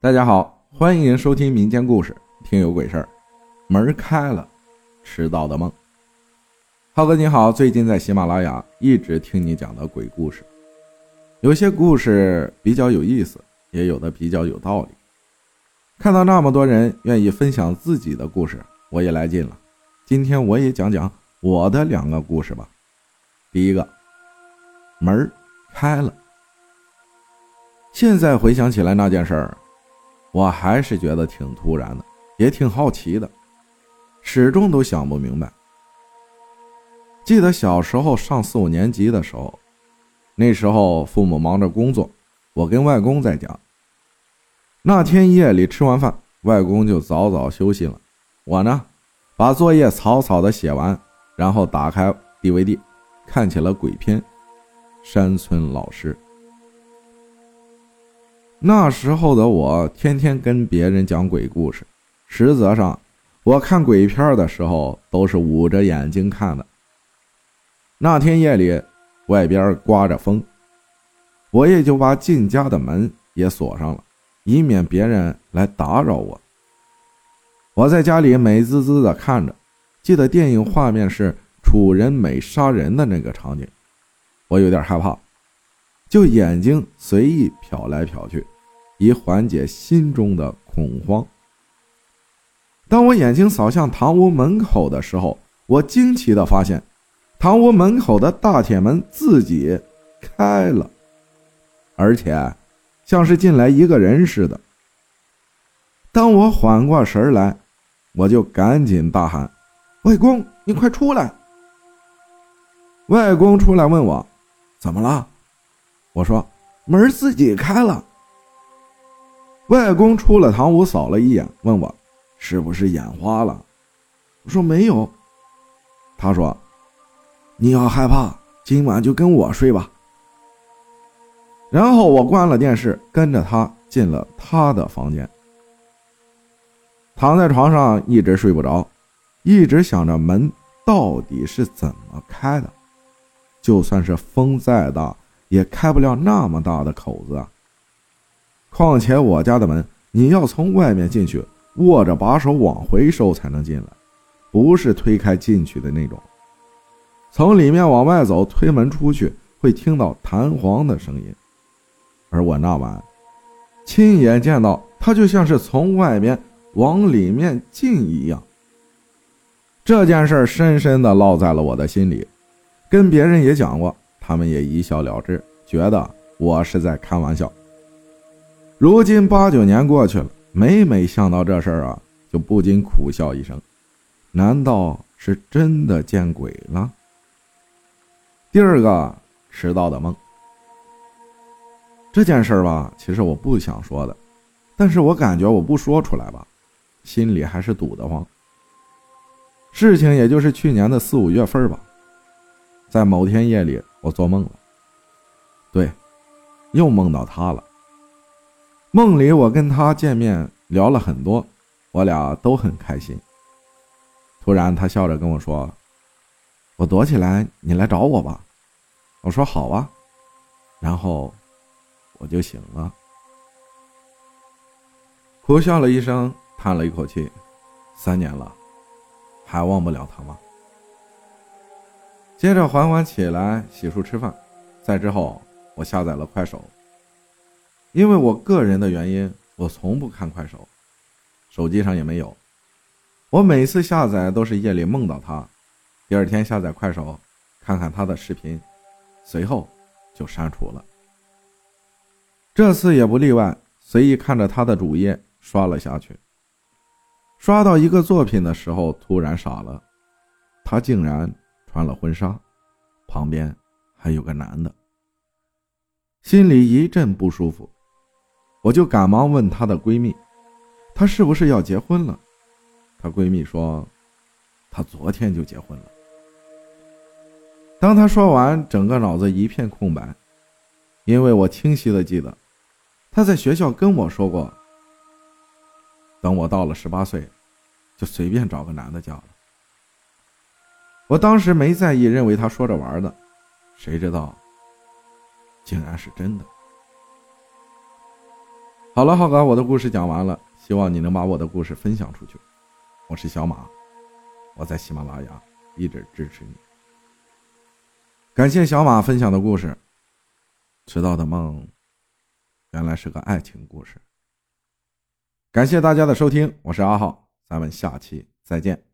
大家好，欢迎收听民间故事，听有鬼事儿。门开了，迟到的梦。浩哥你好，最近在喜马拉雅一直听你讲的鬼故事，有些故事比较有意思，也有的比较有道理。看到那么多人愿意分享自己的故事，我也来劲了。今天我也讲讲我的两个故事吧。第一个，门儿开了。现在回想起来那件事儿。我还是觉得挺突然的，也挺好奇的，始终都想不明白。记得小时候上四五年级的时候，那时候父母忙着工作，我跟外公在家。那天夜里吃完饭，外公就早早休息了，我呢，把作业草草的写完，然后打开 DVD，看起了鬼片《山村老师》。那时候的我天天跟别人讲鬼故事，实则上，我看鬼片的时候都是捂着眼睛看的。那天夜里，外边刮着风，我也就把进家的门也锁上了，以免别人来打扰我。我在家里美滋滋的看着，记得电影画面是楚人美杀人的那个场景，我有点害怕。就眼睛随意瞟来瞟去，以缓解心中的恐慌。当我眼睛扫向堂屋门口的时候，我惊奇的发现，堂屋门口的大铁门自己开了，而且像是进来一个人似的。当我缓过神来，我就赶紧大喊：“外公，你快出来！”外公出来问我：“怎么了？”我说：“门自己开了。”外公出了堂屋，扫了一眼，问我：“是不是眼花了？”我说：“没有。”他说：“你要害怕，今晚就跟我睡吧。”然后我关了电视，跟着他进了他的房间，躺在床上一直睡不着，一直想着门到底是怎么开的，就算是风再大。也开不了那么大的口子啊！况且我家的门，你要从外面进去，握着把手往回收才能进来，不是推开进去的那种。从里面往外走，推门出去会听到弹簧的声音，而我那晚亲眼见到，他就像是从外面往里面进一样。这件事深深的烙在了我的心里，跟别人也讲过。他们也一笑了之，觉得我是在开玩笑。如今八九年过去了，每每想到这事儿啊，就不禁苦笑一声：难道是真的见鬼了？第二个迟到的梦，这件事儿吧，其实我不想说的，但是我感觉我不说出来吧，心里还是堵得慌。事情也就是去年的四五月份吧。在某天夜里，我做梦了。对，又梦到他了。梦里我跟他见面聊了很多，我俩都很开心。突然，他笑着跟我说：“我躲起来，你来找我吧。”我说：“好啊。”然后我就醒了，苦笑了一声，叹了一口气：“三年了，还忘不了他吗？”接着缓缓起来，洗漱吃饭，再之后我下载了快手。因为我个人的原因，我从不看快手，手机上也没有。我每次下载都是夜里梦到他，第二天下载快手，看看他的视频，随后就删除了。这次也不例外，随意看着他的主页刷了下去。刷到一个作品的时候，突然傻了，他竟然。穿了婚纱，旁边还有个男的，心里一阵不舒服，我就赶忙问她的闺蜜：“她是不是要结婚了？”她闺蜜说：“她昨天就结婚了。”当她说完，整个脑子一片空白，因为我清晰的记得，她在学校跟我说过：“等我到了十八岁，就随便找个男的嫁了。”我当时没在意，认为他说着玩的，谁知道，竟然是真的。好了，浩哥，我的故事讲完了，希望你能把我的故事分享出去。我是小马，我在喜马拉雅一直支持你。感谢小马分享的故事。迟到的梦，原来是个爱情故事。感谢大家的收听，我是阿浩，咱们下期再见。